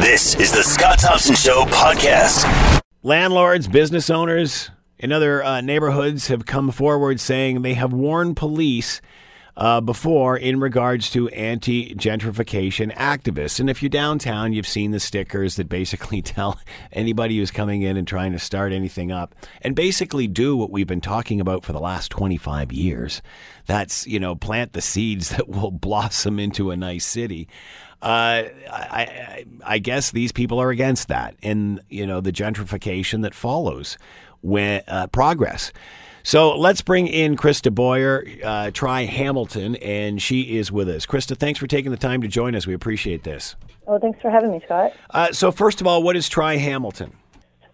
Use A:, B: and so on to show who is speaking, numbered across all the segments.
A: This is the Scott Thompson Show podcast.
B: Landlords, business owners in other uh, neighborhoods have come forward saying they have warned police uh, before in regards to anti gentrification activists. And if you're downtown, you've seen the stickers that basically tell anybody who's coming in and trying to start anything up and basically do what we've been talking about for the last 25 years. That's, you know, plant the seeds that will blossom into a nice city. Uh, I, I, I guess these people are against that and, you know, the gentrification that follows when uh, progress. So let's bring in Krista Boyer, uh, Try Hamilton, and she is with us. Krista, thanks for taking the time to join us. We appreciate this.
C: Oh, thanks for having me, Scott.
B: Uh, so, first of all, what is Try Hamilton?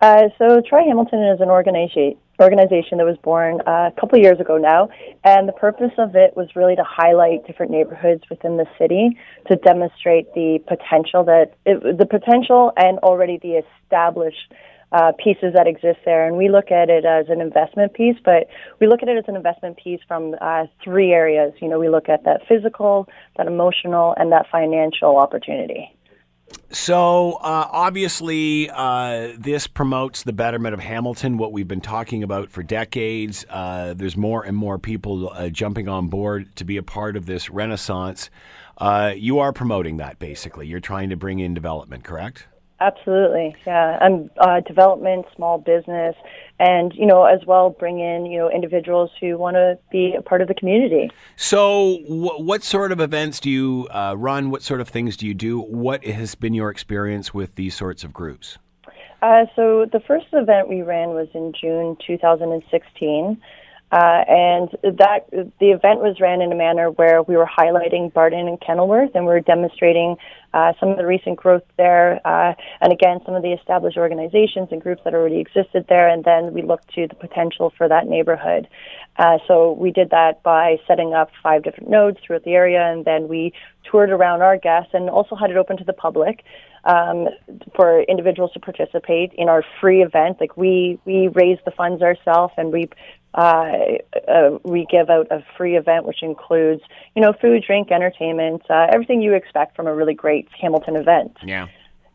C: Uh, so, Try Hamilton is an organization organization that was born uh, a couple years ago now, and the purpose of it was really to highlight different neighborhoods within the city to demonstrate the potential that it, the potential and already the established uh, pieces that exist there. And we look at it as an investment piece, but we look at it as an investment piece from uh, three areas. You know, we look at that physical, that emotional, and that financial opportunity.
B: So, uh, obviously, uh, this promotes the betterment of Hamilton, what we've been talking about for decades. Uh, there's more and more people uh, jumping on board to be a part of this renaissance. Uh, you are promoting that, basically. You're trying to bring in development, correct?
C: Absolutely, yeah. And uh, development, small business, and you know, as well, bring in you know individuals who want to be a part of the community.
B: So, what sort of events do you uh, run? What sort of things do you do? What has been your experience with these sorts of groups?
C: Uh, so, the first event we ran was in June 2016. Uh, and that the event was ran in a manner where we were highlighting Barton and Kenilworth, and we were demonstrating uh, some of the recent growth there, uh, and again some of the established organizations and groups that already existed there. And then we looked to the potential for that neighborhood. Uh, so we did that by setting up five different nodes throughout the area, and then we toured around our guests and also had it open to the public um, for individuals to participate in our free event. Like we we raise the funds ourselves, and we uh, uh, we give out a free event which includes, you know, food, drink, entertainment, uh, everything you expect from a really great Hamilton event.
B: Yeah.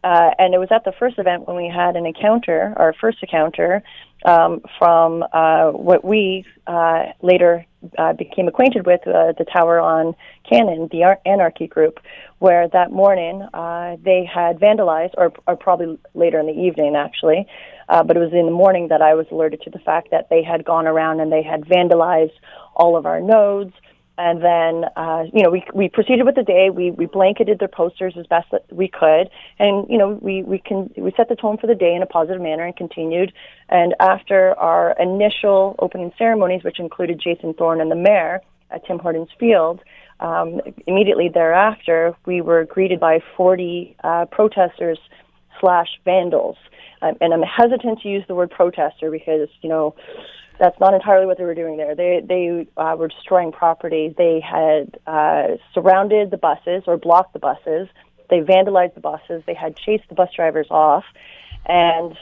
C: Uh, and it was at the first event when we had an encounter, our first encounter, um, from uh, what we uh, later uh, became acquainted with, uh, the Tower on Cannon, the Ar- Anarchy group, where that morning uh, they had vandalized, or, or probably later in the evening actually, but it was in the morning that I was alerted to the fact that they had gone around and they had vandalized all of our nodes. And then, uh, you know, we, we proceeded with the day. We, we blanketed their posters as best that we could. And, you know, we, we can, we set the tone for the day in a positive manner and continued. And after our initial opening ceremonies, which included Jason Thorne and the mayor at Tim Hortons Field, um, immediately thereafter, we were greeted by 40 uh, protesters slash vandals. Um, and I'm hesitant to use the word protester because, you know, that's not entirely what they were doing there. They they uh, were destroying property. They had uh, surrounded the buses or blocked the buses. They vandalized the buses. They had chased the bus drivers off, and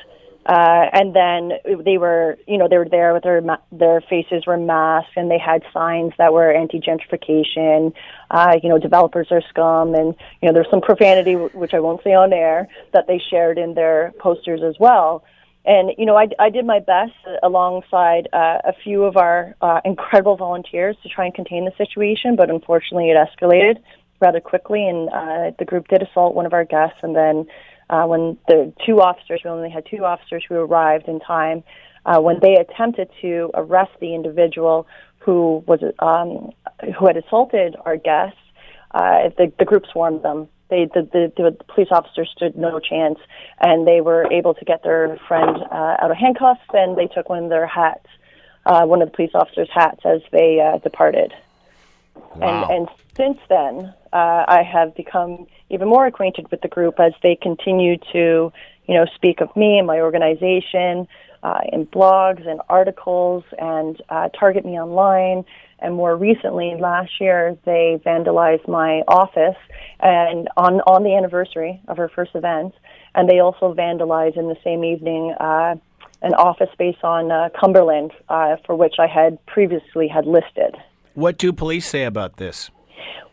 C: uh, and then they were you know they were there with their their faces were masked and they had signs that were anti gentrification. Uh, you know developers are scum and you know there's some profanity which I won't say on air that they shared in their posters as well. And you know, I, I did my best alongside uh, a few of our uh, incredible volunteers to try and contain the situation, but unfortunately, it escalated rather quickly, and uh, the group did assault one of our guests. And then, uh, when the two officers, we only had two officers who arrived in time, uh, when they attempted to arrest the individual who was um, who had assaulted our guests, uh, the, the group swarmed them they the, the, the police officers stood no chance, and they were able to get their friend uh, out of handcuffs, and they took one of their hats, uh, one of the police officers' hats, as they uh, departed.
B: Wow.
C: And, and since then, uh, I have become even more acquainted with the group as they continue to, you know, speak of me and my organization uh, in blogs and articles and uh, target me online and more recently, last year, they vandalized my office and on on the anniversary of her first event, and they also vandalized in the same evening uh, an office space on uh, Cumberland uh, for which I had previously had listed.
B: What do police say about this?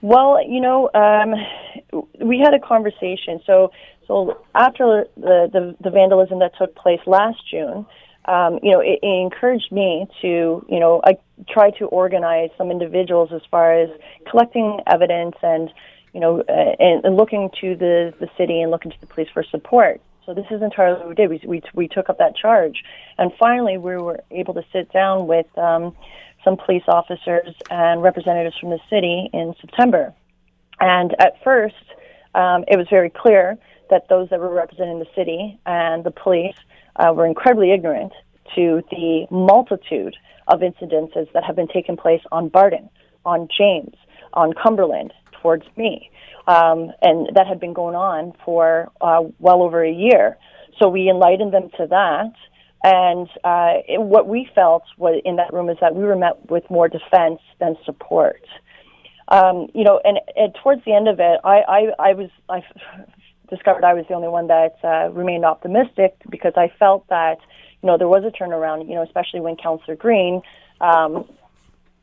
C: Well, you know, um, we had a conversation. So So after the, the, the vandalism that took place last June, um, you know, it, it encouraged me to, you know, I try to organize some individuals as far as collecting evidence and, you know, uh, and, and looking to the, the city and looking to the police for support. So this is entirely what we did. We, we, we took up that charge. And finally, we were able to sit down with um, some police officers and representatives from the city in September. And at first, um, it was very clear that those that were representing the city and the police uh, were incredibly ignorant to the multitude of incidences that have been taking place on Barton, on James, on Cumberland, towards me. Um, and that had been going on for uh, well over a year. So we enlightened them to that. And uh, it, what we felt was in that room is that we were met with more defense than support. Um, you know, and, and towards the end of it, I, I, I was I discovered I was the only one that uh, remained optimistic because I felt that you know there was a turnaround. You know, especially when Councillor Green um,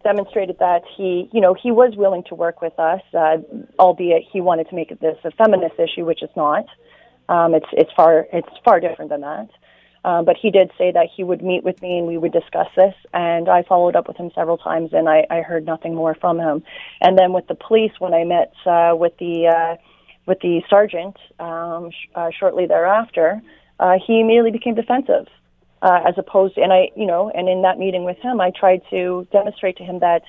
C: demonstrated that he you know he was willing to work with us, uh, albeit he wanted to make this a feminist issue, which it's not. Um, it's it's far it's far different than that. Um, but he did say that he would meet with me and we would discuss this. And I followed up with him several times, and I, I heard nothing more from him. And then with the police, when I met uh, with the uh, with the sergeant um, sh- uh, shortly thereafter, uh, he immediately became defensive. Uh, as opposed, and I, you know, and in that meeting with him, I tried to demonstrate to him that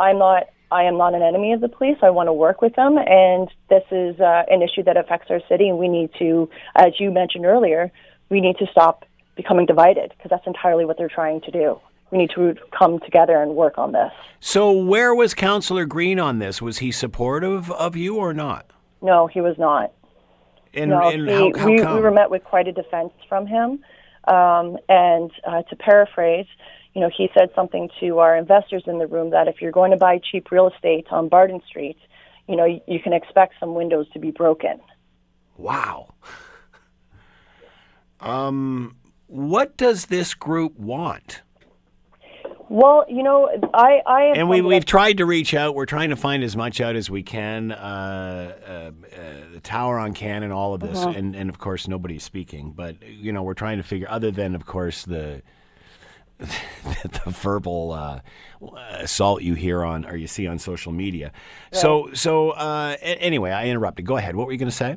C: I'm not, I am not an enemy of the police. I want to work with them, and this is uh, an issue that affects our city, and we need to, as you mentioned earlier, we need to stop becoming divided because that's entirely what they're trying to do. We need to come together and work on this.
B: So, where was Councillor Green on this? Was he supportive of you or not?
C: No, he was not.
B: And,
C: no,
B: and
C: he,
B: how, how
C: we,
B: come?
C: we were met with quite a defense from him. Um, and uh, to paraphrase, you know, he said something to our investors in the room that if you're going to buy cheap real estate on Barton Street, you know, you, you can expect some windows to be broken.
B: Wow. Um, what does this group want?
C: Well, you know, I, I
B: And we we've tried to reach out. We're trying to find as much out as we can. Uh, uh, uh, the tower on Cannon, all of this,
C: Uh-huh.
B: and and of course nobody's speaking. But you know, we're trying to figure. Other than of course the the verbal uh, assault you hear on or you see on social media. So so uh, anyway, I interrupted. Go ahead. What were you going to say?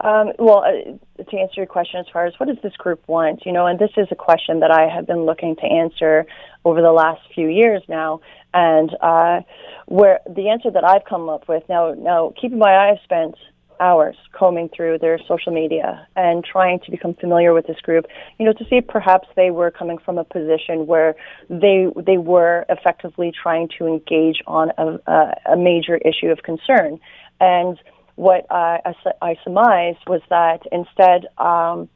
C: Um, well, uh, to answer your question, as far as what does this group want, you know, and this is a question that I have been looking to answer over the last few years now, and uh, where the answer that I've come up with now, now keep in mind, I've spent hours combing through their social media and trying to become familiar with this group, you know, to see if perhaps they were coming from a position where they they were effectively trying to engage on a, a, a major issue of concern, and what I, I, su- surmised was that instead, um,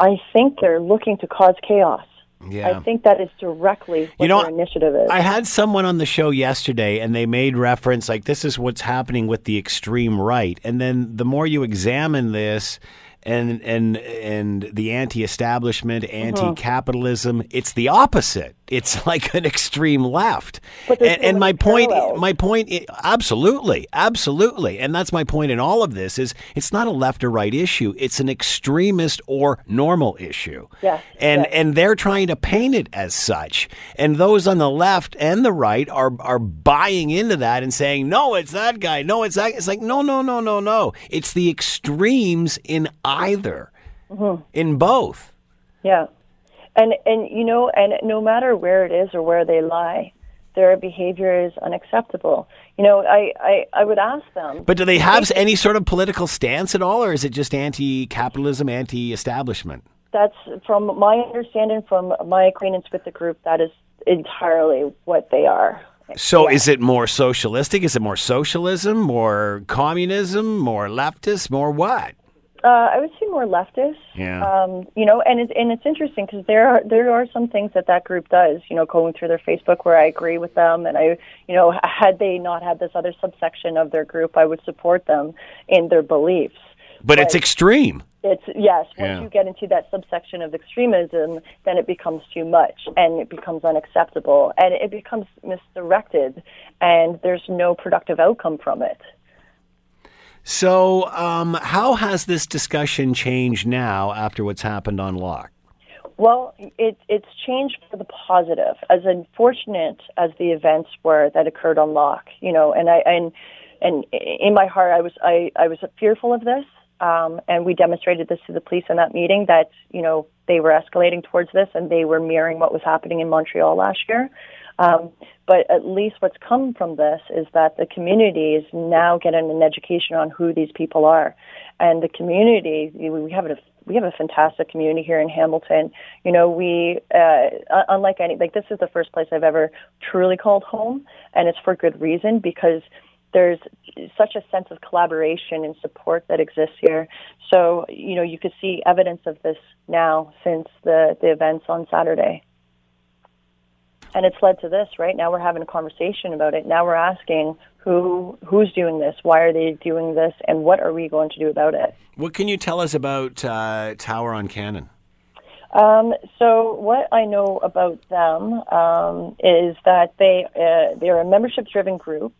C: I think they're looking to cause chaos. Yeah. I think that is directly what
B: You know,
C: their initiative is.
B: I had someone on the show yesterday and they made reference like this is what's happening with the extreme right. And then the more you examine this and and and the anti-establishment,
C: Mm-hmm.
B: anti-capitalism, it's the opposite. It's like an extreme left. And, and my point
C: parallels.
B: my point absolutely, absolutely. And that's my point in all of this is it's not a left or right issue. It's an extremist or normal issue.
C: Yes,
B: And
C: yes.
B: and they're trying to paint it as such. And those on the left and the right are are buying into that and saying, "No, it's that guy. No, it's that." It's like, "No, no, no, no, no. It's the extremes in either.
C: Mm-hmm.
B: In both."
C: yeah, and and you know, and no matter where it is or where they lie, their behavior is unacceptable. You know, I I, I would ask them.
B: But do they have any sort of political stance at all or is it just anti-capitalism, anti-establishment?
C: That's from my understanding, from my acquaintance with the group. That is entirely what they are.
B: So is it more socialistic? Is it more socialism, more communism, more leftist, more what?
C: Uh, I would say more leftist.
B: Yeah.
C: Um, you know, and it's and it's interesting because there are there are some things that that group does. You know, going through their Facebook where I agree with them, and I, you know, had they not had this other subsection of their group, I would support them in their beliefs.
B: But it's extreme.
C: It's yes. Once
B: Yeah.
C: you get into that subsection of extremism, then it becomes too much, and it becomes unacceptable, and it becomes misdirected, and there's no productive outcome from it.
B: So, um, how has this discussion changed now after what's happened on Locke?
C: Well, it, it's changed for the positive. As unfortunate as the events were that occurred on Locke, you know, and I and and in my heart, I was I, I was fearful of this, um, and we demonstrated this to the police in that meeting that you know they were escalating towards this and they were mirroring what was happening in Montreal last year. Um, but at least what's come from this is that the community is now getting an education on who these people are, and the community we have a we have a fantastic community here in Hamilton. You know, we uh, unlike any like this is the first place I've ever truly called home, and it's for good reason because there's such a sense of collaboration and support that exists here. So, you know, you could see evidence of this now since the, the events on Saturday. And it's led to this, right? Now we're having a conversation about it. Now we're asking who who's doing this, why are they doing this, and what are we going to do about it?
B: What can you tell us about uh, Tower on Cannon?
C: Um, so what I know about them um, is that they uh, they're a membership driven group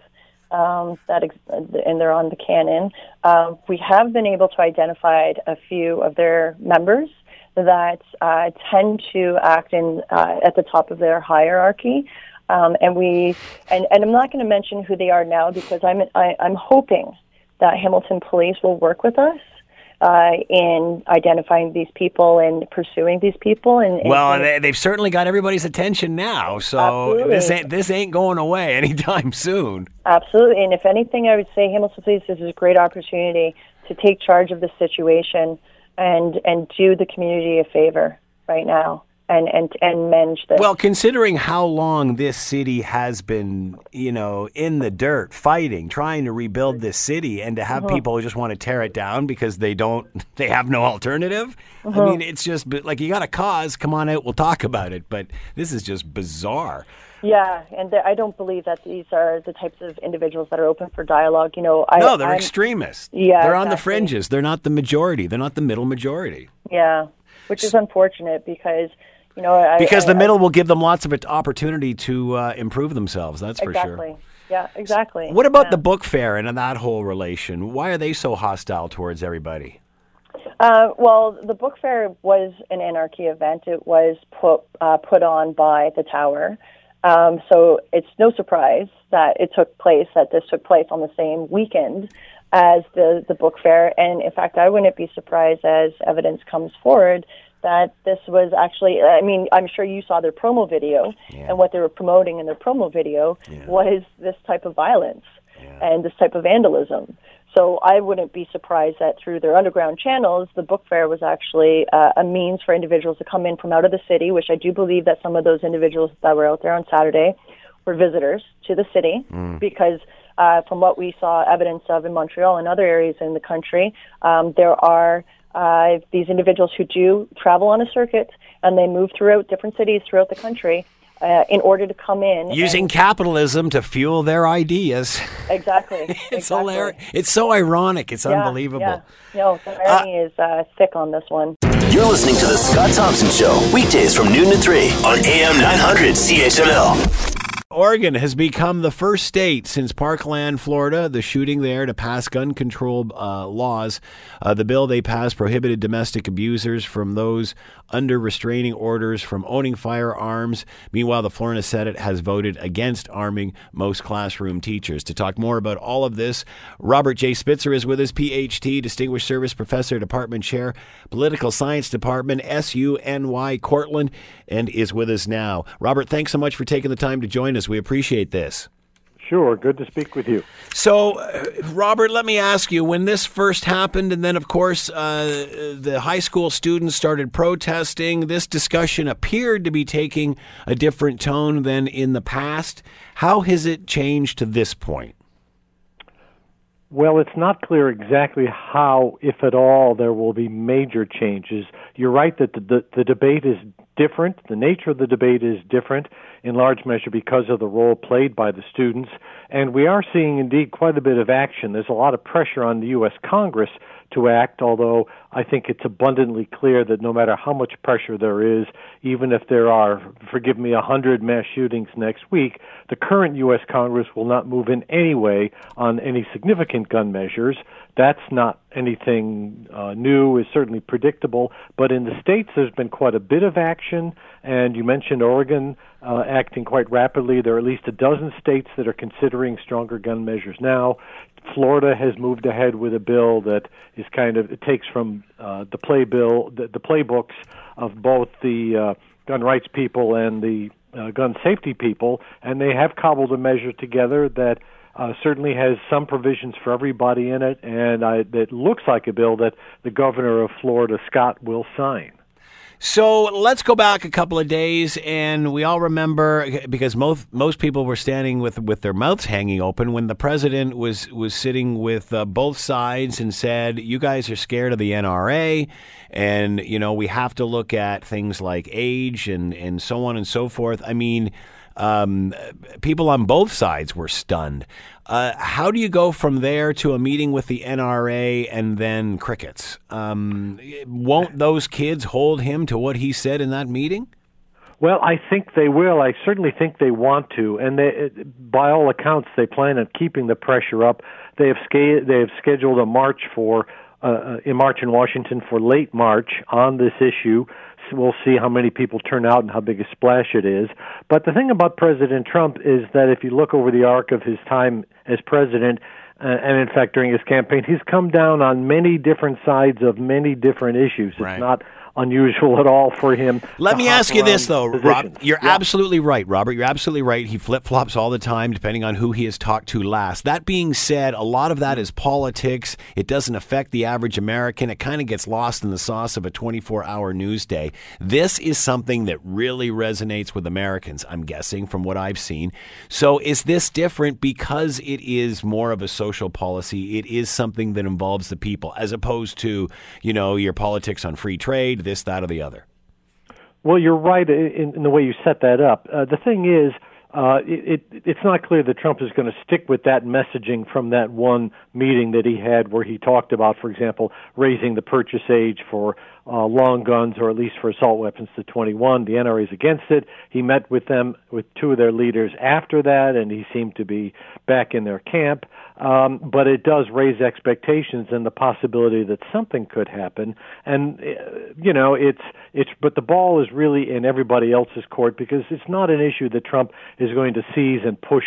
C: um, that ex- and they're on the Cannon. Um, we have been able to identify a few of their members that uh, tend to act in uh, at the top of their hierarchy. Um, and we and, and I'm not going to mention who they are now because I'm I, I'm hoping that Hamilton Police will work with us uh, in identifying these people and pursuing these people. And, and
B: well, they, they've certainly got everybody's attention now, so
C: Absolutely.
B: this ain't this ain't going away anytime soon.
C: Absolutely, and if anything, I would say Hamilton Police this is a great opportunity to take charge of the situation and and do the community a favor right now and and and manage this.
B: Well, considering how long this city has been, you know, in the dirt, fighting, trying to rebuild this city, and to have
C: Uh-huh.
B: people just want to tear it down because they don't, they have no alternative.
C: Uh-huh.
B: I mean, it's just like you got a cause. Come on out, we'll talk about it. But this is just bizarre.
C: yeah, and th- I don't believe that these are the types of individuals that are open for dialogue. You know, I
B: No, they're
C: I'm-
B: extremists.
C: Yeah,
B: they're on the fringes. They're not the majority. They're not the middle majority.
C: Yeah, which is unfortunate because you know I,
B: Because
C: I,
B: the middle will give them lots of opportunity to uh, improve themselves. That's for
C: exactly.
B: sure.
C: Yeah, exactly.
B: What about
C: yeah.
B: the book fair and that whole relation? Why are they so hostile towards everybody?
C: Uh, well, the book fair was an anarchy event. It was put uh, put on by the Tower, um, so it's no surprise that it took place. That this took place on the same weekend as the the book fair, and in fact, I wouldn't be surprised as evidence comes forward that this was actually. I mean, I'm sure you saw their promo video, and what they were promoting in their promo video was this type of violence and this type of vandalism. So I wouldn't be surprised that through their underground channels, the book fair was actually uh, a means for individuals to come in from out of the city, which I do believe that some of those individuals that were out there on Saturday were visitors to the city because uh, from what we saw evidence of in Montreal and other areas in the country, um, there are uh, these individuals who do travel on a circuit and they move throughout different cities throughout the country uh, in order to come in
B: Using
C: and-
B: capitalism to fuel their ideas.
C: exactly.
B: It's
C: exactly.
B: hilarious. It's so ironic. It's
C: Yeah,
B: unbelievable.
C: Yeah. No, the irony is uh, thick on this one.
A: You're listening to The Scott Thompson Show, weekdays from noon to 3 on AM 900 CHML.
B: Oregon has become the first state since Parkland, Florida, the shooting there, to pass gun control uh, laws. Uh, the bill they passed prohibited domestic abusers from those under restraining orders from owning firearms. Meanwhile, the Florida Senate has voted against arming most classroom teachers. To talk more about all of this, Robert J. Spitzer is with us, PhD, Distinguished Service Professor, Department Chair, Political Science Department, SUNY Cortland, and is with us now. Robert, thanks so much for taking the time to join us. We appreciate this.
D: Sure, good to speak with you.
B: So, uh, Robert, let me ask you when this first happened, and then, of course, uh, the high school students started protesting, this discussion appeared to be taking a different tone than in the past. How has it changed to this point?
D: Well, it's not clear exactly how, if at all, there will be major changes. You're right that the, the, the debate is different. The nature of the debate is different in large measure because of the role played by the students. And we are seeing indeed quite a bit of action. There's a lot of pressure on the U.S. Congress to act, although I think it's abundantly clear that no matter how much pressure there is, even if there are, forgive me, a hundred mass shootings next week, the current U.S. Congress will not move in any way on any significant gun measures. That's not anything uh, new, is certainly predictable. But in the states, there's been quite a bit of action, and you mentioned Oregon uh, acting quite rapidly. There are at least a dozen states that are considering stronger gun measures now. Florida has moved ahead with a bill that is kind of it takes from uh, the play bill, the, the playbooks of both the uh, gun rights people and the uh, gun safety people, and they have cobbled a measure together that uh, certainly has some provisions for everybody in it, and I, it looks like a bill that the governor of Florida, Scott, will sign.
B: So let's go back a couple of days, and we all remember because most most people were standing with with their mouths hanging open when the president was was sitting with uh, both sides and said, "You guys are scared of the NRA, and you know we have to look at things like age and and so on and so forth." I mean um, people on both sides were stunned. Uh, how do you go from there to a meeting with the NRA and then crickets? Um, won't those kids hold him to what he said in that meeting?
D: Well, I think they will. I certainly think they want to, and they, by all accounts, they plan on keeping the pressure up. They have sca- they have scheduled a march for uh, uh March in Washington for late March on this issue we'll see how many people turn out and how big a splash it is. But the thing about President Trump is that if you look over the arc of his time as president, uh, and in fact during his campaign, he's come down on many different sides of many different issues. It's not unusual at all for him.
B: Let me ask you this, though, positions. Rob. You're yeah. absolutely right, Robert. You're absolutely right. He flip flops all the time, depending on who he has talked to last. That being said, a lot of that is politics. It doesn't affect the average American. It kind of gets lost in the sauce of a 24 hour news day. This is something that really resonates with Americans, I'm guessing, from what I've seen. So, is this different because it is more of a social policy? It is something that involves the people, as opposed to, you know, your politics on free trade this, that, or the other.
D: Well, you're right in, in the way you set that up. Uh, the thing is, uh, it, it, it's not clear that Trump is going to stick with that messaging from that one meeting that he had where he talked about, for example, raising the purchase age for uh, long guns or at least for assault weapons to 21. The NRA is against it. He met with them, with two of their leaders after that, and he seemed to be back in their camp. Um, but it does raise expectations and the possibility that something could happen. And uh, you know, it's it's but the ball is really in everybody else's court because it's not an issue that Trump is going to seize and push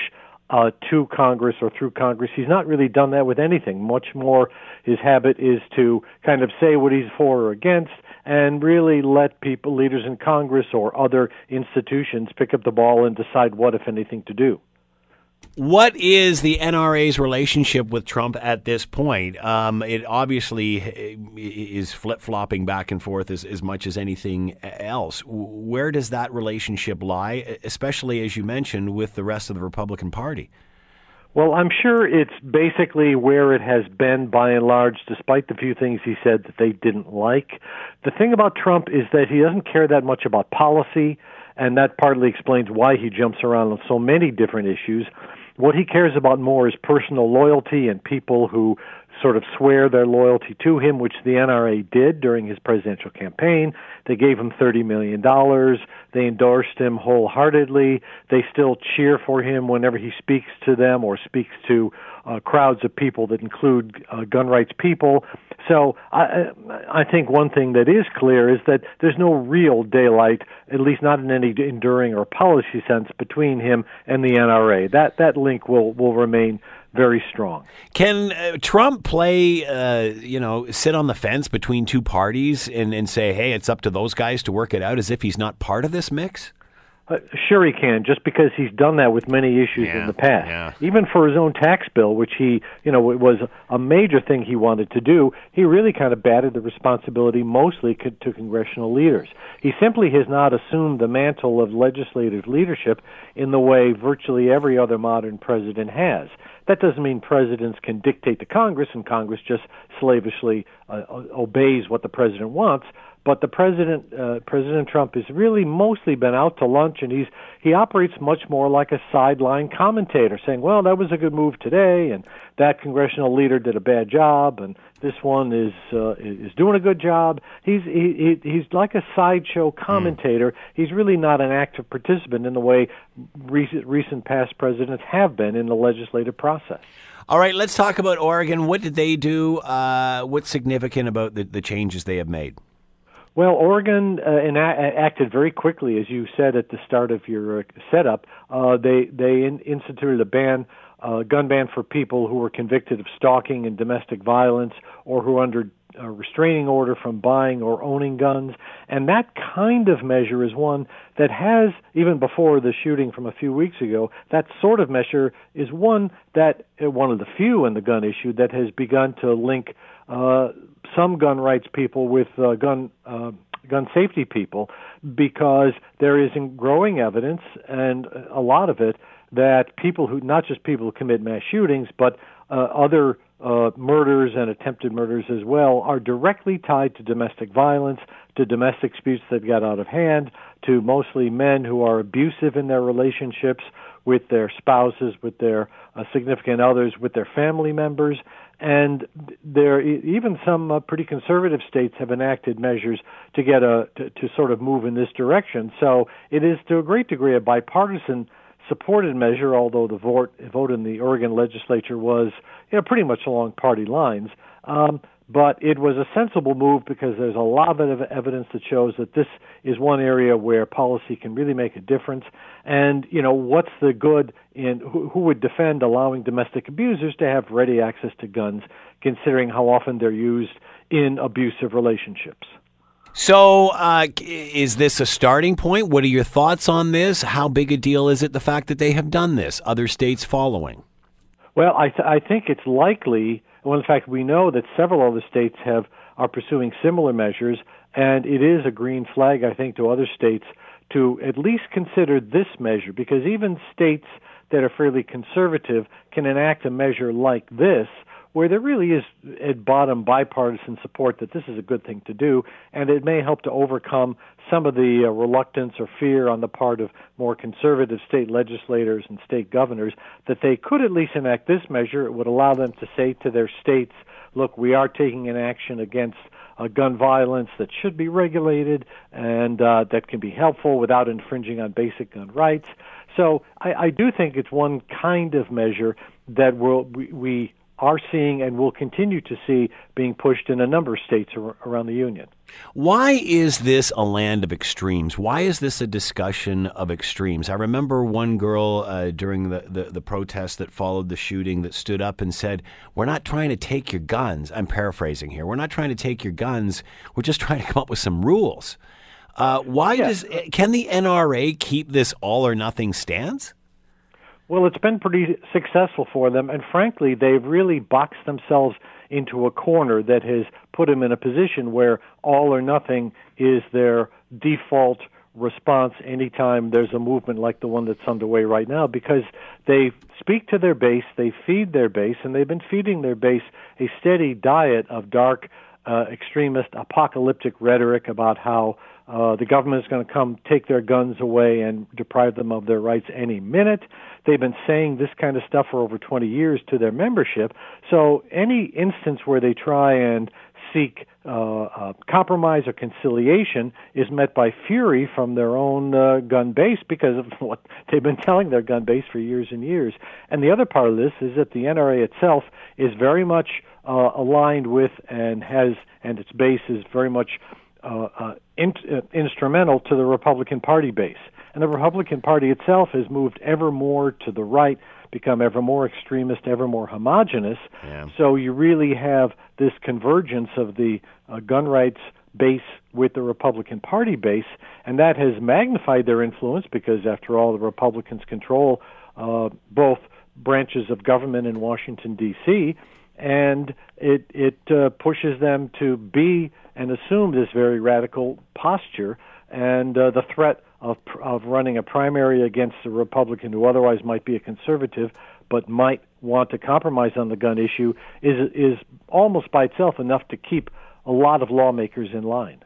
D: uh, to Congress or through Congress. He's not really done that with anything. Much more, his habit is to kind of say what he's for or against and really let people, leaders in Congress or other institutions, pick up the ball and decide what, if anything, to do.
B: What is the NRA's relationship with Trump at this point? Um, it obviously is flip flopping back and forth as, as much as anything else. Where does that relationship lie, especially as you mentioned, with the rest of the Republican Party?
D: Well, I'm sure it's basically where it has been by and large, despite the few things he said that they didn't like. The thing about Trump is that he doesn't care that much about policy, and that partly explains why he jumps around on so many different issues. What he cares about more is personal loyalty and people who sort of swear their loyalty to him, which the NRA did during his presidential campaign. They gave him $30 million. They endorsed him wholeheartedly. They still cheer for him whenever he speaks to them or speaks to uh, crowds of people that include uh, gun rights people. So I, I think one thing that is clear is that there's no real daylight, at least not in any enduring or policy sense, between him and the NRA. That that link will will remain very strong.
B: Can uh, Trump play, uh, you know, sit on the fence between two parties and, and say, hey, it's up to those guys to work it out as if he's not part of this mix?
D: Uh, sure, he can, just because he's done that with many issues
B: yeah,
D: in the past.
B: Yeah.
D: Even for his own tax bill, which he, you know, it was a major thing he wanted to do, he really kind of batted the responsibility mostly to congressional leaders. He simply has not assumed the mantle of legislative leadership in the way virtually every other modern president has. That doesn't mean presidents can dictate to Congress and Congress just slavishly uh, obeys what the president wants But the president, uh, President Trump, has really mostly been out to lunch, and he's he operates much more like a sideline commentator, saying, "Well, that was a good move today, and that congressional leader did a bad job, and this one is uh, is doing a good job." He's he, he he's like a sideshow commentator. Mm. He's really not an active participant in the way recent recent past presidents have been in the legislative process.
B: All right, let's talk about Oregon. What did they do? Uh, what's significant about the, the changes they have made?
D: Well, Oregon uh, ena- acted very quickly, as you said at the start of your uh, setup. Uh, they they in- instituted a ban, uh, gun ban for people who were convicted of stalking and domestic violence, or who are under a restraining order from buying or owning guns. And that kind of measure is one that has, even before the shooting from a few weeks ago, that sort of measure is one that, uh, one of the few in the gun issue that has begun to link uh, some gun rights people with uh, gun. Uh, gun safety people because there is growing evidence and a lot of it that people who not just people who commit mass shootings but uh, other uh, murders and attempted murders as well are directly tied to domestic violence, to domestic disputes that get out of hand, to mostly men who are abusive in their relationships with their spouses, with their uh, significant others, with their family members. And there, even some uh, pretty conservative states have enacted measures to get a to, to sort of move in this direction. So it is to a great degree a bipartisan supported measure, although the vote, vote in the Oregon legislature was you know, pretty much along party lines. Um, but it was a sensible move because there's a lot of evidence that shows that this is one area where policy can really make a difference. And you know, what's the good in who, who would defend allowing domestic abusers to have ready access to guns, considering how often they're used in abusive relationships?
B: So, uh, is this a starting point? What are your thoughts on this? How big a deal is it the fact that they have done this? Other states following?
D: Well, I, th- I think it's likely. Well, in fact, we know that several other states have are pursuing similar measures, and it is a green flag, I think, to other states to at least consider this measure, because even states that are fairly conservative can enact a measure like this where there really is at bottom bipartisan support that this is a good thing to do, and it may help to overcome some of the uh, reluctance or fear on the part of more conservative state legislators and state governors that they could at least enact this measure. It would allow them to say to their states, look, we are taking an action against uh, gun violence that should be regulated and uh, that can be helpful without infringing on basic gun rights. So I, I do think it's one kind of measure that will we, we are seeing and will continue to see being pushed in a number of states around the union.
B: Why is this a land of extremes? Why is this a discussion of extremes? I remember one girl uh, during the, the, the protest that followed the shooting that stood up and said, We're not trying to take your guns. I'm paraphrasing here. We're not trying to take your guns. We're just trying to come up with some rules. Uh, why yeah. does can the NRA keep this all or nothing stance?
D: Well, it's been pretty successful for them, and frankly, they've really boxed themselves into a corner that has put them in a position where all or nothing is their default response anytime there's a movement like the one that's underway right now because they speak to their base, they feed their base, and they've been feeding their base a steady diet of dark, uh, extremist, apocalyptic rhetoric about how uh, the government is going to come take their guns away and deprive them of their rights any minute. They've been saying this kind of stuff for over 20 years to their membership. So any instance where they try and seek uh, uh, compromise or conciliation is met by fury from their own uh, gun base because of what they've been telling their gun base for years and years. And the other part of this is that the NRA itself is very much uh, aligned with and has, and its base is very much uh, uh, in, uh, instrumental to the Republican Party base. And the Republican Party itself has moved ever more to the right, become ever more extremist, ever more homogenous. Yeah. So you really have this convergence of the uh, gun rights base with the Republican Party base, and that has magnified their influence because, after all, the Republicans control uh, both branches of government in Washington D.C. and it it uh, pushes them to be and assume this very radical posture and uh, the threat of, of running a primary against a Republican who otherwise might be a conservative but might want to compromise on the gun issue is is almost by itself enough to keep a lot of lawmakers in line.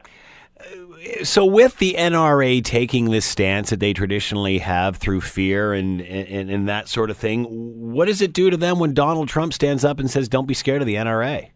B: So with the NRA taking this stance that they traditionally have through fear and, and and that sort of thing, what does it do to them when Donald Trump stands up and says, "Don't be scared of the NRA"?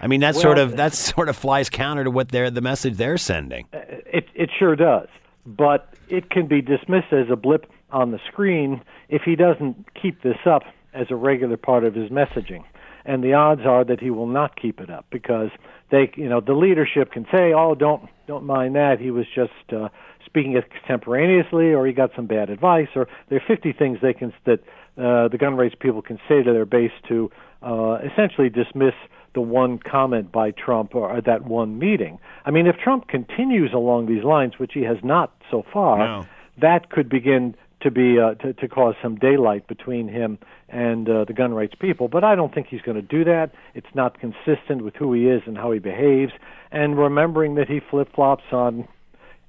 B: I mean, that well, sort of that sort of flies counter to what they're the message they're sending. Uh,
D: it it sure does, but it can be dismissed as a blip on the screen if he doesn't keep this up as a regular part of his messaging. And the odds are that he will not keep it up because they, you know, the leadership can say, "Oh, don't don't mind that. He was just uh, speaking extemporaneously, or he got some bad advice, or there are 50 things they can that uh, the gun rights people can say to their base to uh, essentially dismiss the one comment by Trump or that one meeting. I mean, if Trump continues along these lines, which he has not so far, no. that could begin to be uh, to, to cause some daylight between him and uh, the gun rights people. But I don't think he's going to do that. It's not consistent with who he is and how he behaves. And remembering that he flip flops on,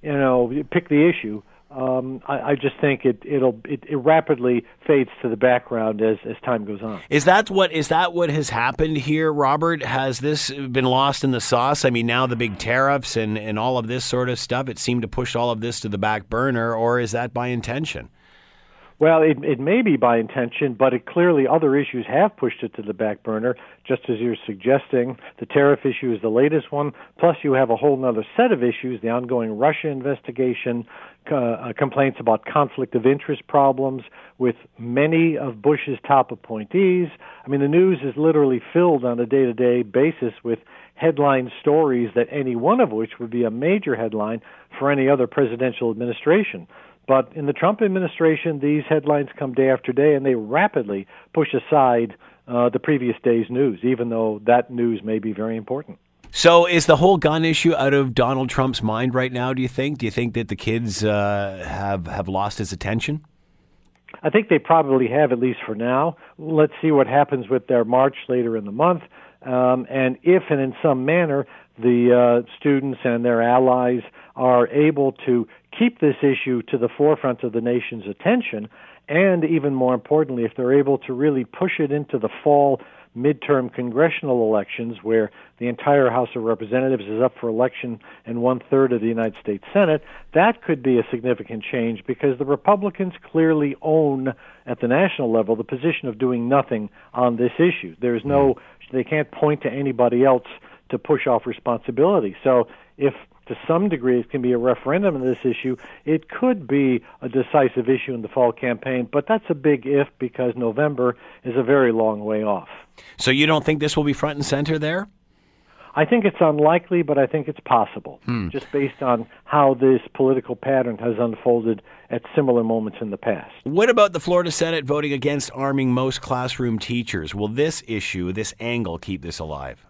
D: you know, pick the issue um, I, I, just think it it'll it, it, rapidly fades to the background as, as time goes on.
B: Is that what is that what has happened here, Robert? Has this been lost in the sauce? I mean, now the big tariffs and, and all of this sort of stuff, it seemed to push all of this to the back burner, or is that by intention?
D: Well, it, it may be by intention, but it clearly other issues have pushed it to the back burner, just as you're suggesting. The tariff issue is the latest one. Plus, you have a whole other set of issues: the ongoing Russia investigation, uh, uh, complaints about conflict of interest problems with many of Bush's top appointees. I mean, the news is literally filled on a day-to-day basis with headline stories that any one of which would be a major headline for any other presidential administration. But in the Trump administration, these headlines come day after day, and they rapidly push aside uh, the previous day's news, even though that news may be very important.
B: So, is the whole gun issue out of Donald Trump's mind right now? Do you think? Do you think that the kids uh, have have lost his attention?
D: I think they probably have, at least for now. Let's see what happens with their march later in the month, um, and if and in some manner the uh, students and their allies are able to keep this issue to the forefront of the nation's attention, and even more importantly, if they're able to really push it into the fall midterm congressional elections where the entire House of Representatives is up for election and one third of the United States Senate, that could be a significant change because the Republicans clearly own at the national level the position of doing nothing on this issue. There's no, mm-hmm. they can't point to anybody else to push off responsibility. So if to some degree it can be a referendum on this issue. It could be a decisive issue in the fall campaign, but that's a big if because November is a very long way off.
B: So you don't think this will be front and center there?
D: I think it's unlikely, but I think it's possible, hmm. just based on how this political pattern has unfolded at similar moments in the past.
B: What about the Florida Senate voting against arming most classroom teachers? Will this issue, this angle, keep this alive?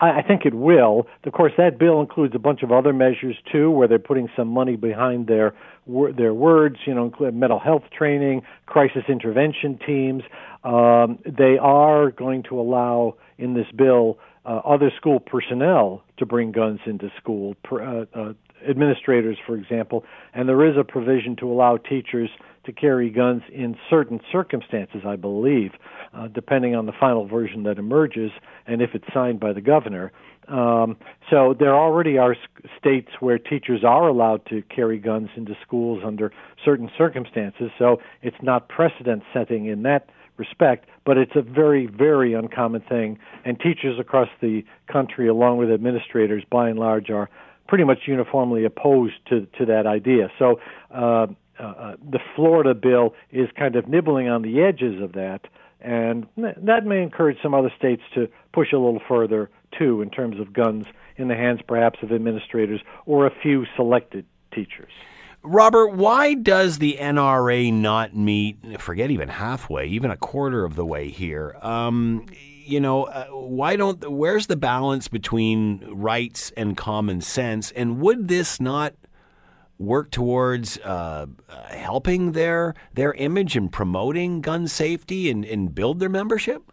D: I, I think it will. Of course, that bill includes a bunch of other measures too, where they're putting some money behind their their words. You know, mental health training, crisis intervention teams. Um, they are going to allow in this bill uh, other school personnel to bring guns into school. Per, uh, uh, administrators, for example, and there is a provision to allow teachers to carry guns in certain circumstances, I believe uh, depending on the final version that emerges and if it's signed by the governor. Um, so there already are states where teachers are allowed to carry guns into schools under certain circumstances. So it's not precedent setting in that respect, but it's a very, very uncommon thing. And teachers across the country, along with administrators, by and large, are pretty much uniformly opposed to to that idea. So uh, uh, uh the Florida bill is kind of nibbling on the edges of that, and that may encourage some other states to push a little further too in terms of guns in the hands perhaps of administrators or a few selected teachers.
B: Robert, why does the NRA not meet, forget even halfway, even a quarter of the way here? Um, you know, uh, why don't, where's the balance between rights and common sense? And would this not work towards uh, uh, helping their their image and promoting gun safety and, and build their membership?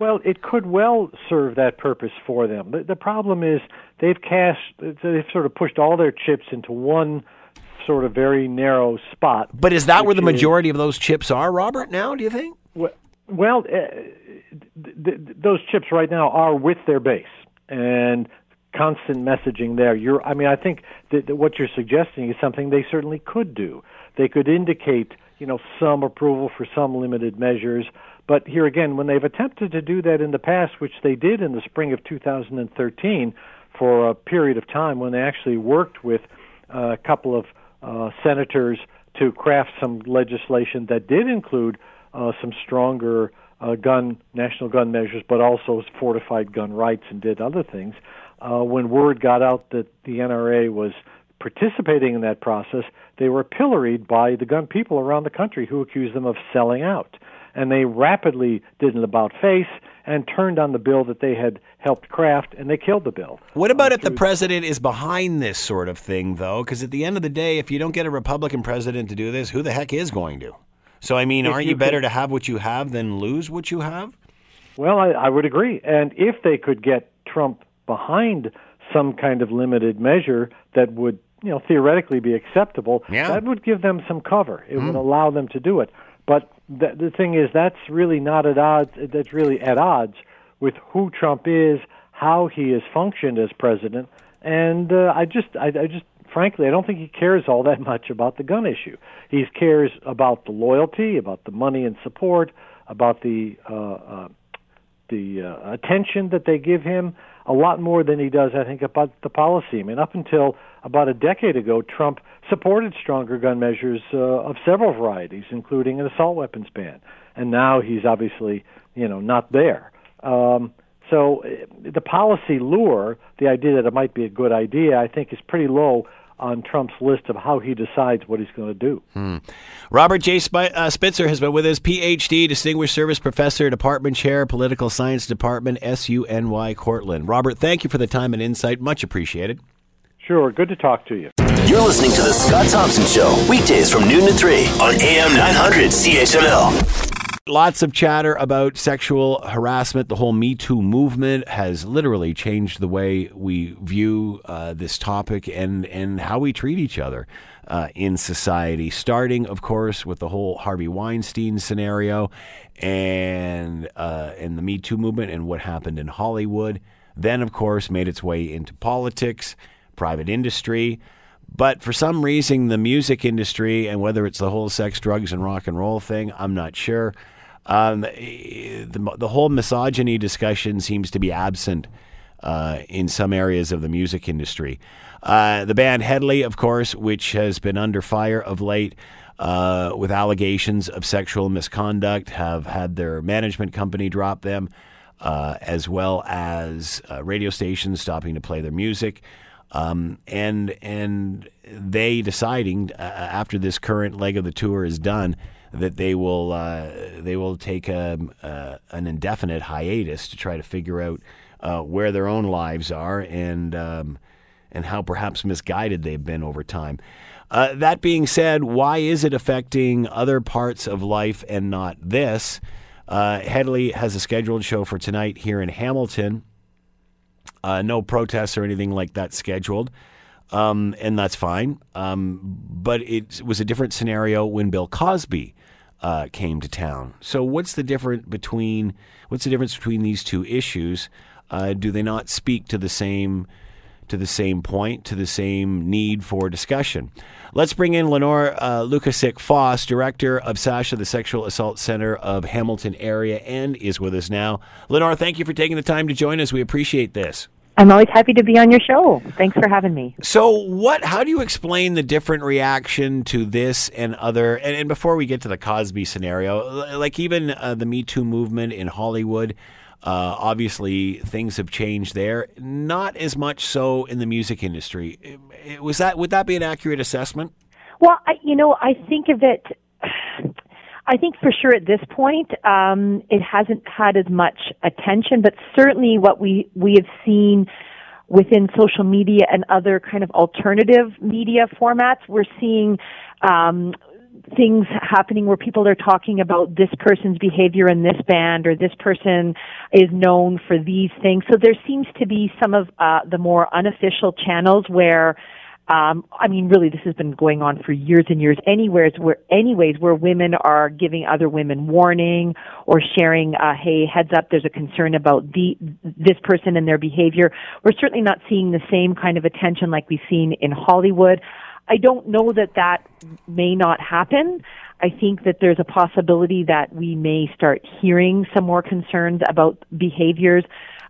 D: Well, it could well serve that purpose for them. The, the problem is they've cast, they've sort of pushed all their chips into one sort of very narrow spot.
B: But is that where the majority is, of those chips are, Robert? Now, do you think?
D: Well, well uh, th- th- those chips right now are with their base, and constant messaging there. You're, I mean, I think that, that what you're suggesting is something they certainly could do. They could indicate, you know, some approval for some limited measures. But here again, when they've attempted to do that in the past, which they did in the spring of 2013 for a period of time when they actually worked with uh, a couple of uh, senators to craft some legislation that did include uh, some stronger uh, gun national gun measures, but also fortified gun rights and did other things. Uh, when word got out that the NRA was participating in that process, they were pilloried by the gun people around the country who accused them of selling out. And they rapidly did an about face and turned on the bill that they had helped craft, and they killed the bill.
B: What about uh, if the president is behind this sort of thing, though? Because at the end of the day, if you don't get a Republican president to do this, who the heck is going to? So, I mean, aren't you, you better to have what you have than lose what you have?
D: Well, I, I would agree. And if they could get Trump behind some kind of limited measure that would, you know, theoretically be acceptable,
B: yeah.
D: that would give them some cover. It
B: mm.
D: would allow them to do it. But the, the thing is, that's really not at odds. That's really at odds with who Trump is, how he has functioned as president, and uh, I just, I, I just frankly, I don't think he cares all that much about the gun issue. He cares about the loyalty, about the money and support, about the uh, uh, the uh, attention that they give him, a lot more than he does, I think, about the policy. I mean, up until about a decade ago, Trump supported stronger gun measures uh, of several varieties, including an assault weapons ban, and now he's obviously, you know, not there. Um, so uh, the policy lure, the idea that it might be a good idea, I think is pretty low on Trump's list of how he decides what he's going to do.
B: Hmm. Robert J. Sp- uh, Spitzer has been with us, PhD, Distinguished Service Professor, Department Chair, Political Science Department, SUNY Cortland. Robert, thank you for the time and insight. Much appreciated.
D: Sure. Good to talk to you.
A: You're listening to The Scott Thompson Show, weekdays from noon to 3 on AM 900 CHML.
B: Lots of chatter about sexual harassment. The whole Me Too movement has literally changed the way we view uh, this topic and, and how we treat each other uh, in society. Starting, of course, with the whole Harvey Weinstein scenario and uh, and the Me Too movement and what happened in Hollywood. Then, of course, made its way into politics, private industry. But for some reason, the music industry, and whether it's the whole sex, drugs, and rock and roll thing, I'm not sure um, the, the whole misogyny discussion seems to be absent uh, in some areas of the music industry. Uh, the band Hedley, of course, which has been under fire of late uh, with allegations of sexual misconduct, have had their management company drop them, uh, as well as uh, radio stations stopping to play their music. Um, and and they deciding uh, after this current leg of the tour is done that they will uh, they will take a, uh, an indefinite hiatus to try to figure out uh, where their own lives are and um, and how perhaps misguided they've been over time. Uh, that being said, why is it affecting other parts of life and not this? Uh, Hedley has a scheduled show for tonight here in Hamilton. Uh, no protests or anything like that scheduled. Um, and that's fine. Um, but it was a different scenario when Bill Cosby uh, came to town. So what's the difference between what's the difference between these two issues? Uh, do they not speak to the same to the same point, to the same need for discussion? Let's bring in Lenore uh, Lukasik Foss, director of SACHA, the Sexual Assault Center of Hamilton area, and is with us now. Lenore, thank you for taking the time to join us. We appreciate this.
E: I'm always happy to be on your show. Thanks for having me.
B: So, what? How do you explain the different reaction to this and other? And, and before we get to the Cosby scenario, like even uh, the Me Too movement in Hollywood, uh, obviously things have changed there. Not as much so in the music industry. Was that would that be an accurate assessment?
E: Well, I, you know, I think of it. I think for sure at this point, um, it hasn't had as much attention, but certainly what we, we have seen within social media and other kind of alternative media formats, we're seeing, um, things happening where people are talking about this person's behavior in this band or this person is known for these things. So there seems to be some of uh, the more unofficial channels where Um, I mean, really, this has been going on for years and years. Anywhere where, anyways, where women are giving other women warning or sharing, uh, "Hey, heads up, there's a concern about the this person and their behavior." We're certainly not seeing the same kind of attention like we've seen in Hollywood. I don't know that that may not happen. I think that there's a possibility that we may start hearing some more concerns about behaviors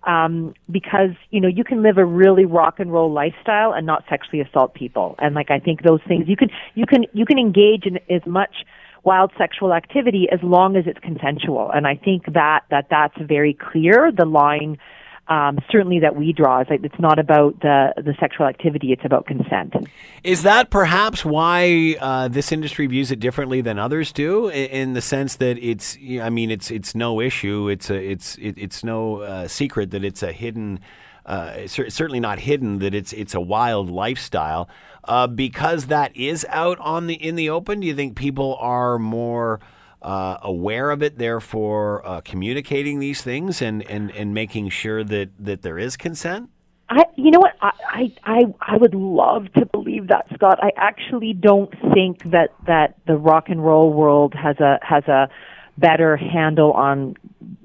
E: um, because you know you can live a really rock and roll lifestyle and not sexually assault people. And like I think those things you can you can you can engage in as much wild sexual activity as long as it's consensual. And I think that that that's very clear. The line um, certainly that we draw is like it's not about the the sexual activity; it's about consent.
B: Is that perhaps why uh, this industry views it differently than others do, in, the sense that it's I mean it's it's no issue, it's a it's it, it's no uh, secret that it's a hidden. Uh, certainly not hidden that it's it's a wild lifestyle. Uh, because that is out on the in the open, do you think people are more uh, aware of it, therefore uh, communicating these things and, and, and making sure that, that there is consent?
E: I, you know what? I, I, I would love to believe that, Scott. I actually don't think that, that the rock and roll world has a, has a better handle on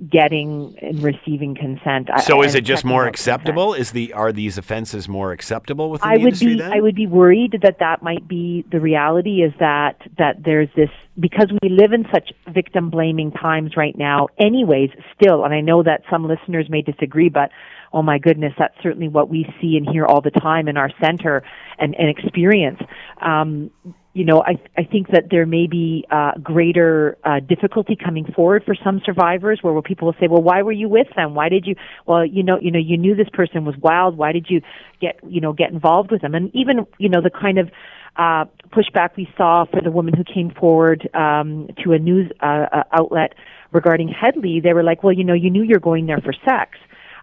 E: getting and receiving consent.
B: So is it just more acceptable? Consent. Is the are these offenses more acceptable within
E: I
B: the
E: would
B: industry?
E: Be,
B: then?
E: I would be worried that that might be the reality. Is that that there's this because we live in such victim blaming times right now. Anyways, still, and I know that some listeners may disagree, but oh my goodness, that's certainly what we see and hear all the time in our center and, and experience. Um, you know, I, I think that there may be uh, greater uh, difficulty coming forward for some survivors, where, where people will say, "Well, why were you with them? Why did you? Well, you know, you know, you knew this person was wild. Why did you get, you know, get involved with them?" And even, you know, the kind of uh, pushback we saw for the woman who came forward um, to a news uh, uh, outlet regarding Hedley, they were like, "Well, you know, you knew you're going there for sex."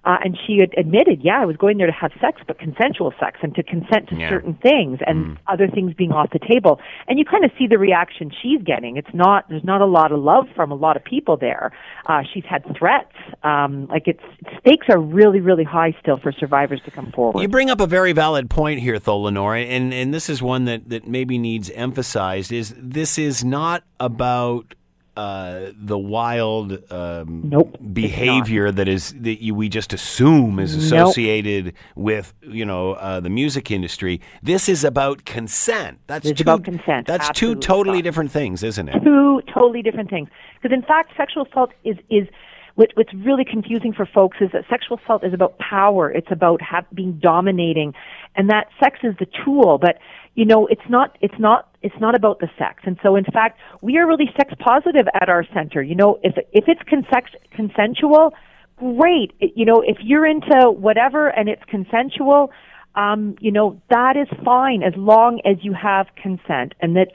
E: Uh, and she had admitted, yeah, I was going there to have sex, but consensual sex and to consent to yeah. certain things and mm. other things being off the table. And you kind of see the reaction she's getting. It's not, there's not a lot of love from a lot of people there. Uh, she's had threats. Um, like it's, stakes are really, really high still for survivors to come forward.
B: You bring up a very valid point here, though, Lenore, and, and this is one that, that maybe needs emphasized is this is not about uh, the wild um,
E: nope,
B: behavior that is that you, we just assume is associated nope. with you know uh, the music industry. This is about consent. That's
E: it's
B: two,
E: about consent.
B: That's
E: Absolutely.
B: two totally different things, isn't it?
E: Two totally different things. Because in fact, sexual assault is is what, what's really confusing for folks is that sexual assault is about power. It's about have, being dominating, and that sex is the tool. But you know, it's not, it's not, it's not about the sex. And so, in fact, we are really sex positive at our center. You know, if if it's consent, consensual, great. You know, if you're into whatever and it's consensual, um, you know, that is fine as long as you have consent. And that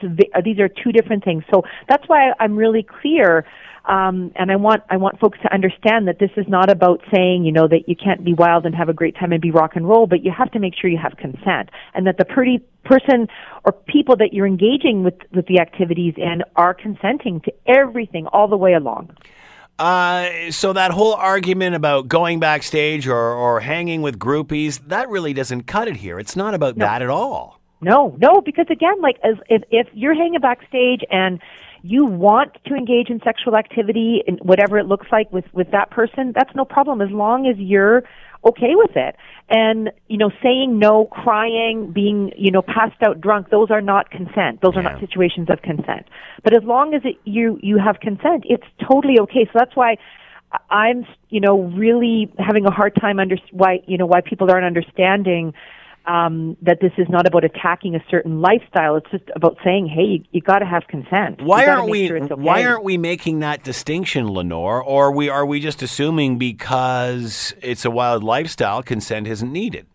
E: these are two different things. So that's why I'm really clear um, and I want I want folks to understand that this is not about saying you know that you can't be wild and have a great time and be rock and roll, but you have to make sure you have consent, and that the pretty person or people that you're engaging with with the activities and are consenting to everything all the way along.
B: Uh, so that whole argument about going backstage or, or hanging with groupies, that really doesn't cut it here. It's not about no. that at all.
E: No, no, because again, like as if if you're hanging backstage and you want to engage in sexual activity in whatever it looks like with with that person that's no problem as long as you're okay with it. And you know saying no crying being you know passed out drunk those are not consent. Those are not situations of consent. But as long as it, you you have consent it's totally okay. So that's why i'm you know really having a hard time under why you know why people aren't understanding um, that this is not about attacking a certain lifestyle. It's just about saying, hey, you, you got to have consent.
B: Why aren't we? Sure okay. Why aren't we making that distinction, Lenore? Or are we are we just assuming because it's a wild lifestyle, consent isn't needed?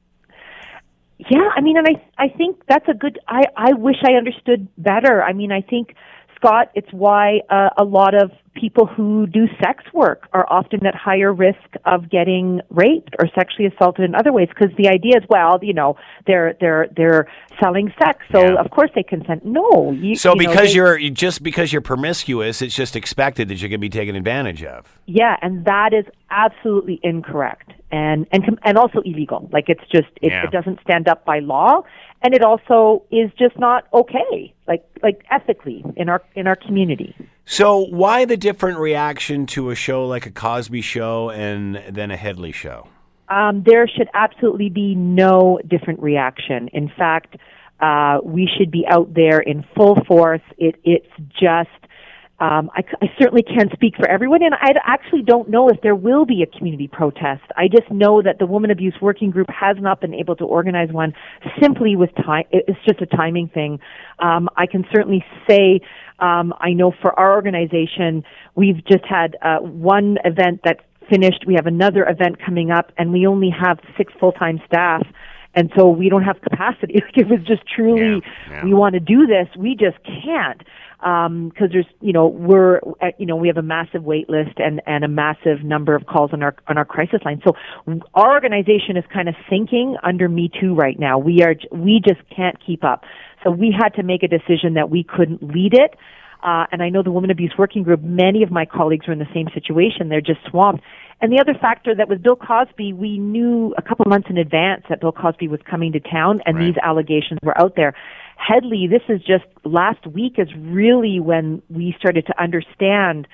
E: Yeah, I mean, and I I think that's a good. I I wish I understood better. I mean, I think Scott, it's why uh, a lot of people who do sex work are often at higher risk of getting raped or sexually assaulted in other ways because the idea is well you know they're they're they're selling sex so
B: Yeah.
E: of course they consent no you,
B: So
E: you know,
B: because
E: they-
B: you're just because you're promiscuous, it's just expected that you're going to be taken advantage of.
E: yeah and that is absolutely incorrect and and and also illegal like it's just it,
B: Yeah.
E: it doesn't stand up by law and it also is just not okay like like ethically in our in our community
B: So why the different reaction to a show like a Cosby show and then a Hedley show?
E: um, there should absolutely be no different reaction. In fact, uh, we should be out there in full force. It, it's just, um, I, I certainly can't speak for everyone, and I actually don't know if there will be a community protest. I just know that the Woman Abuse Working Group has not been able to organize one simply with time. It's just a timing thing. Um, I can certainly say, um, I know for our organization, we've just had uh, one event that finished. We have another event coming up, and we only have six full time staff. And so we don't have capacity. Like it was just truly,
B: Yeah, yeah.
E: we want to do this. We just can't because there's, you know, we're, uh, you know, we have a massive wait list and and a massive number of calls on our on our crisis line. So our organization is kind of sinking under Me Too right now. We are, we just can't keep up. So we had to make a decision that we couldn't lead it. Uh, and I know the Women Abuse Working Group, many of my colleagues are in the same situation. They're just swamped. And the other factor that was Bill Cosby, we knew a couple months in advance that Bill Cosby was coming to town and
B: Right.
E: these allegations were out there. Hedley, this is just last week is really when we started to understand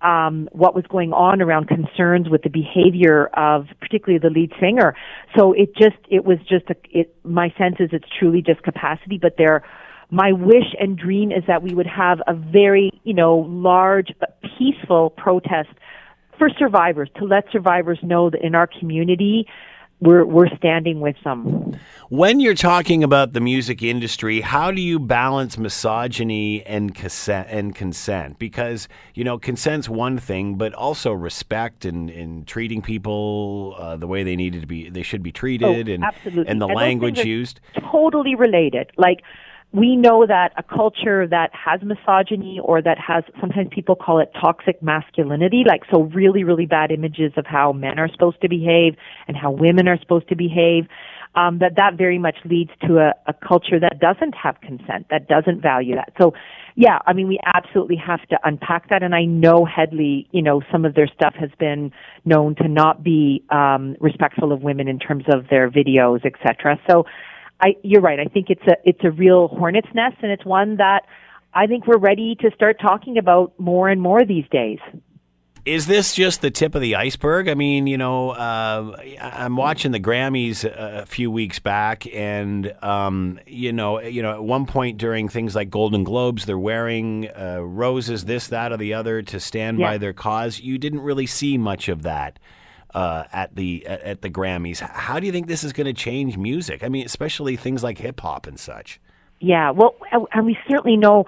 E: um, what was going on around concerns with the behavior of particularly the lead singer. So it just it was just a, it. My sense is it's truly just capacity, but there. My wish and dream is that we would have a very you know large but peaceful protest for survivors to let survivors know that in our community we're we're standing with them.
B: When you're talking about the music industry, how do you balance misogyny and consent? And consent? Because you know, consent's one thing, but also respect and, and treating people uh, the way they needed to be, they should be treated, and
E: Oh, absolutely.
B: and the
E: And
B: language used.
E: totally related. Like we know that a culture that has misogyny or that has sometimes people call it toxic masculinity, like so really, really bad images of how men are supposed to behave and how women are supposed to behave. Um, that that very much leads to a, a culture that doesn't have consent, that doesn't value that. So, yeah, I mean, we absolutely have to unpack that. And I know Hedley, you know, some of their stuff has been known to not be um, respectful of women in terms of their videos, etc. So, I, you're right. I think it's a it's a real hornet's nest, and it's one that I think we're ready to start talking about more and more these days.
B: Is this just the tip of the iceberg? I mean, you know, uh, I'm watching the Grammys a few weeks back, and um, you know, you know, at one point during things like Golden Globes, they're wearing uh, roses, this, that, or the other, to stand
E: Yeah.
B: by their cause. You didn't really see much of that uh, at the at, at the Grammys. How do you think this is going to change music? I mean, especially things like hip hop and such.
E: Yeah, well, and- we certainly know.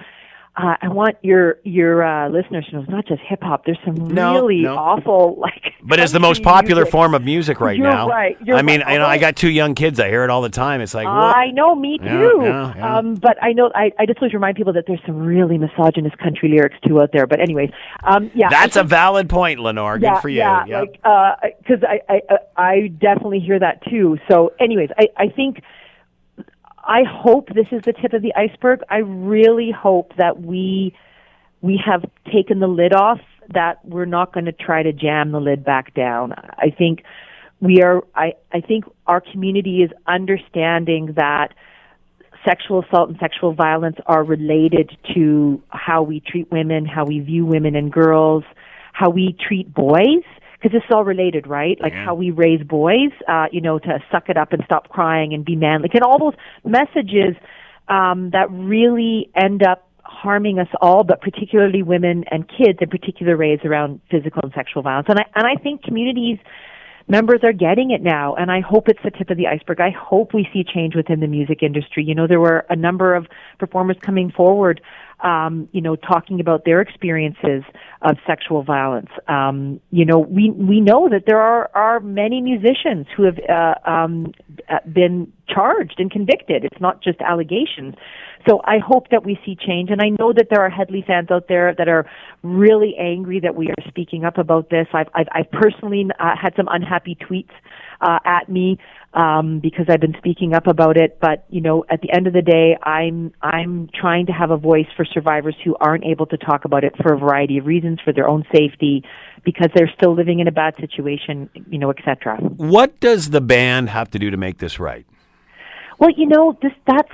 E: Uh, I want your your uh, listeners to know it's not just hip hop. There's some
B: No,
E: really
B: no.
E: awful like.
B: But it's the most popular
E: music.
B: form of music right
E: You're
B: now.
E: right, you're
B: I mean,
E: right.
B: you know, I got two young kids. I hear it all the time. It's like?
E: I know, me too.
B: yeah, yeah.
E: Um, but I know I, I just always remind people that there's some really misogynist country lyrics too out there. But anyways, um, yeah,
B: That's a valid point, Lenore. Good
E: yeah,
B: for you.
E: Yeah,
B: Yep.
E: like because I, I I I definitely hear that too. So, anyways, I I think I hope this is the tip of the iceberg. I really hope that we we have taken the lid off. That we're not going to try to jam the lid back down. I think we are. I I think our community is understanding that sexual assault and sexual violence are related to how we treat women, how we view women and girls, how we treat boys, because this is all related, right? Like
B: Yeah.
E: how we raise boys, uh, you know, to suck it up and stop crying and be manly, and all those messages um, that really end up harming us all, but particularly women and kids in particular raised around physical and sexual violence. And I and I think communities members are getting it now and I hope it's the tip of the iceberg. I hope we see change within the music industry. You know, there were a number of performers coming forward um, you know, talking about their experiences of sexual violence. Um, you know, we we know that there are are many musicians who have uh, um, been charged and convicted. It's not just allegations. So I hope that we see change, and I know that there are Hedley fans out there that are really angry that we are speaking up about this. I've I've, I've personally uh, had some unhappy tweets uh, at me um, because I've been speaking up about it. But you know, at the end of the day, I'm I'm trying to have a voice for survivors who aren't able to talk about it for a variety of reasons, for their own safety, because they're still living in a bad situation, you know, etc.
B: What does the band have to do to make this right?
E: Well, you know, this that's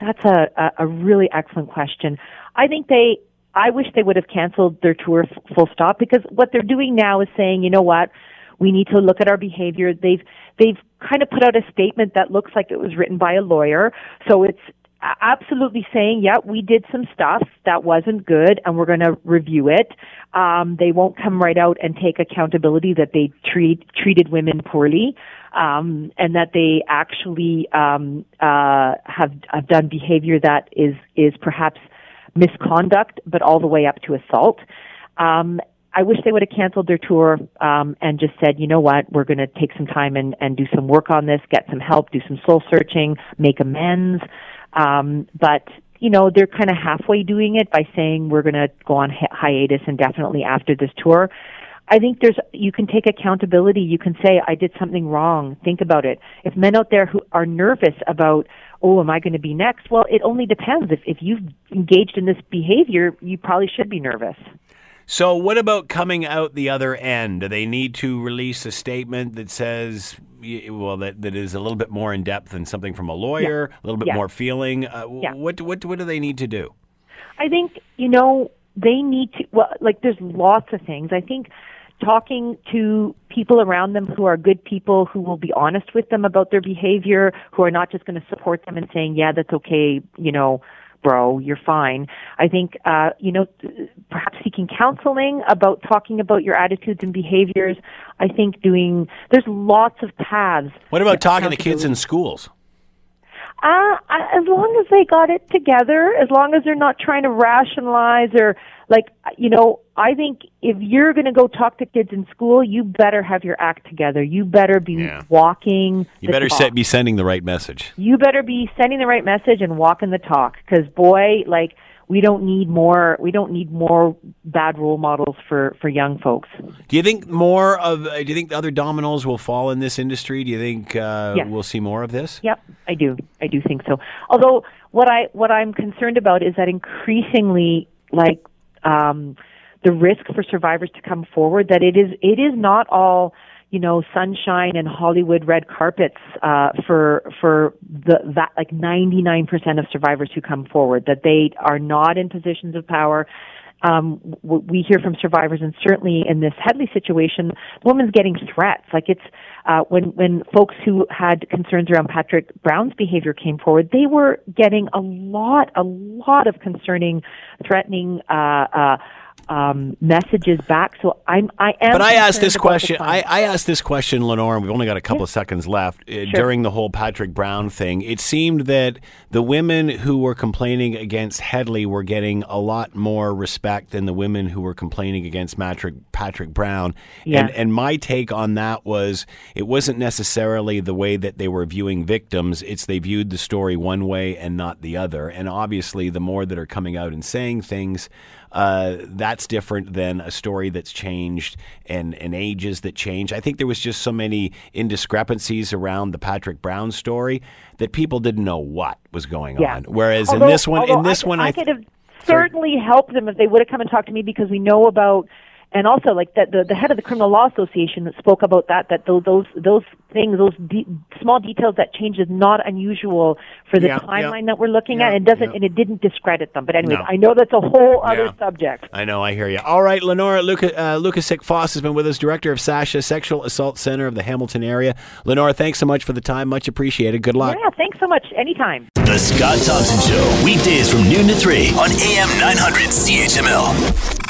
E: that's a a really excellent question. I think they I wish they would have canceled their tour f- full stop because what they're doing now is saying, you know what, we need to look at our behavior. They've they've kind of put out a statement that looks like it was written by a lawyer. So it's absolutely saying, yeah, we did some stuff that wasn't good and we're going to review it. Um, they won't come right out and take accountability that they treat, treated women poorly. Um, and that they actually um, uh, have have done behavior that is is perhaps misconduct, but all the way up to assault. Um, I wish they would have canceled their tour um, and just said, you know what, we're going to take some time and, and do some work on this, get some help, do some soul searching, make amends. Um, but you know, they're kind of halfway doing it by saying we're going to go on hi- hiatus indefinitely after this tour. I think there's you can take accountability. You can say I did something wrong. Think about it. If men out there who are nervous about oh, am I going to be next? Well, it only depends. If if you've engaged in this behavior, you probably should be nervous.
B: So, what about coming out the other end? Do they need to release a statement that says, well, that, that is a little bit more in depth than something from a lawyer, yeah. a little bit yeah. more feeling? Uh, yeah. What what what do they need to do?
E: I think you know they need to. Well, like there's lots of things. I think talking to people around them who are good people who will be honest with them about their behavior, who are not just going to support them and saying, "Yeah, that's okay," you know bro, you're fine. I think, uh, you know, perhaps seeking counseling about talking about your attitudes and behaviors. I think doing, there's lots of paths.
B: What about talking to kids in schools?
E: Uh, as long as they got it together, as long as they're not trying to rationalize or like, you know, I think if you're going to go talk to kids in school, you better have your act together. You better be yeah. walking.
B: You better set, be sending the right message.
E: You better be sending the right message and walking the talk. Because boy, like we don't need more. We don't need more bad role models for for young folks.
B: Do you think more of? Uh, do you think the other dominoes will fall in this industry? Do you think uh, yes. we'll see more of this?
E: Yep, I do. I do think so. Although what I what I'm concerned about is that increasingly, like. Um, the risk for survivors to come forward that it is it is not all you know sunshine and Hollywood red carpets uh, for for the that like 99% of survivors who come forward that they are not in positions of power. Um, we hear from survivors, and certainly in this Hedley situation, the woman's getting threats. Like it's uh, when when folks who had concerns around Patrick Brown's behavior came forward, they were getting a lot, a lot of concerning, threatening. Uh, uh, um, messages back. So I'm I am.
B: But I asked this question. I, I, asked this question, Lenore, and we've only got a couple yeah. of seconds left. Uh, sure. During the whole Patrick Brown thing, it seemed that the women who were complaining against Hedley were getting a lot more respect than the women who were complaining against Patrick Patrick Brown. Yeah. And and my take on that was it wasn't necessarily the way that they were viewing victims. It's they viewed the story one way and not the other. And obviously, the more that are coming out and saying things uh, that's different than a story that's changed and, and ages that change. I think there was just so many indiscrepancies around the Patrick Brown story that people didn't know what was going yeah. on. Whereas although, in this one, in this
E: I,
B: one,
E: I, I could have certainly helped them if they would have come and talked to me because we know about and also like that the, the head of the criminal law association spoke about that that those those, those things those de- small details that change is not unusual for the yeah, timeline yeah. that we're looking yeah, at it doesn't and it didn't discredit them. But anyway no. i know that's a whole other subject.
B: I know i hear you all right lenora Luca, uh, Lukasik Foss has been with us director of SACHA sexual assault center of the hamilton area. Lenora thanks so much for the time. Much appreciated. Good luck.
E: Yeah thanks so much. Anytime.
A: The scott thompson show weekdays from noon to 3 on am 900 chml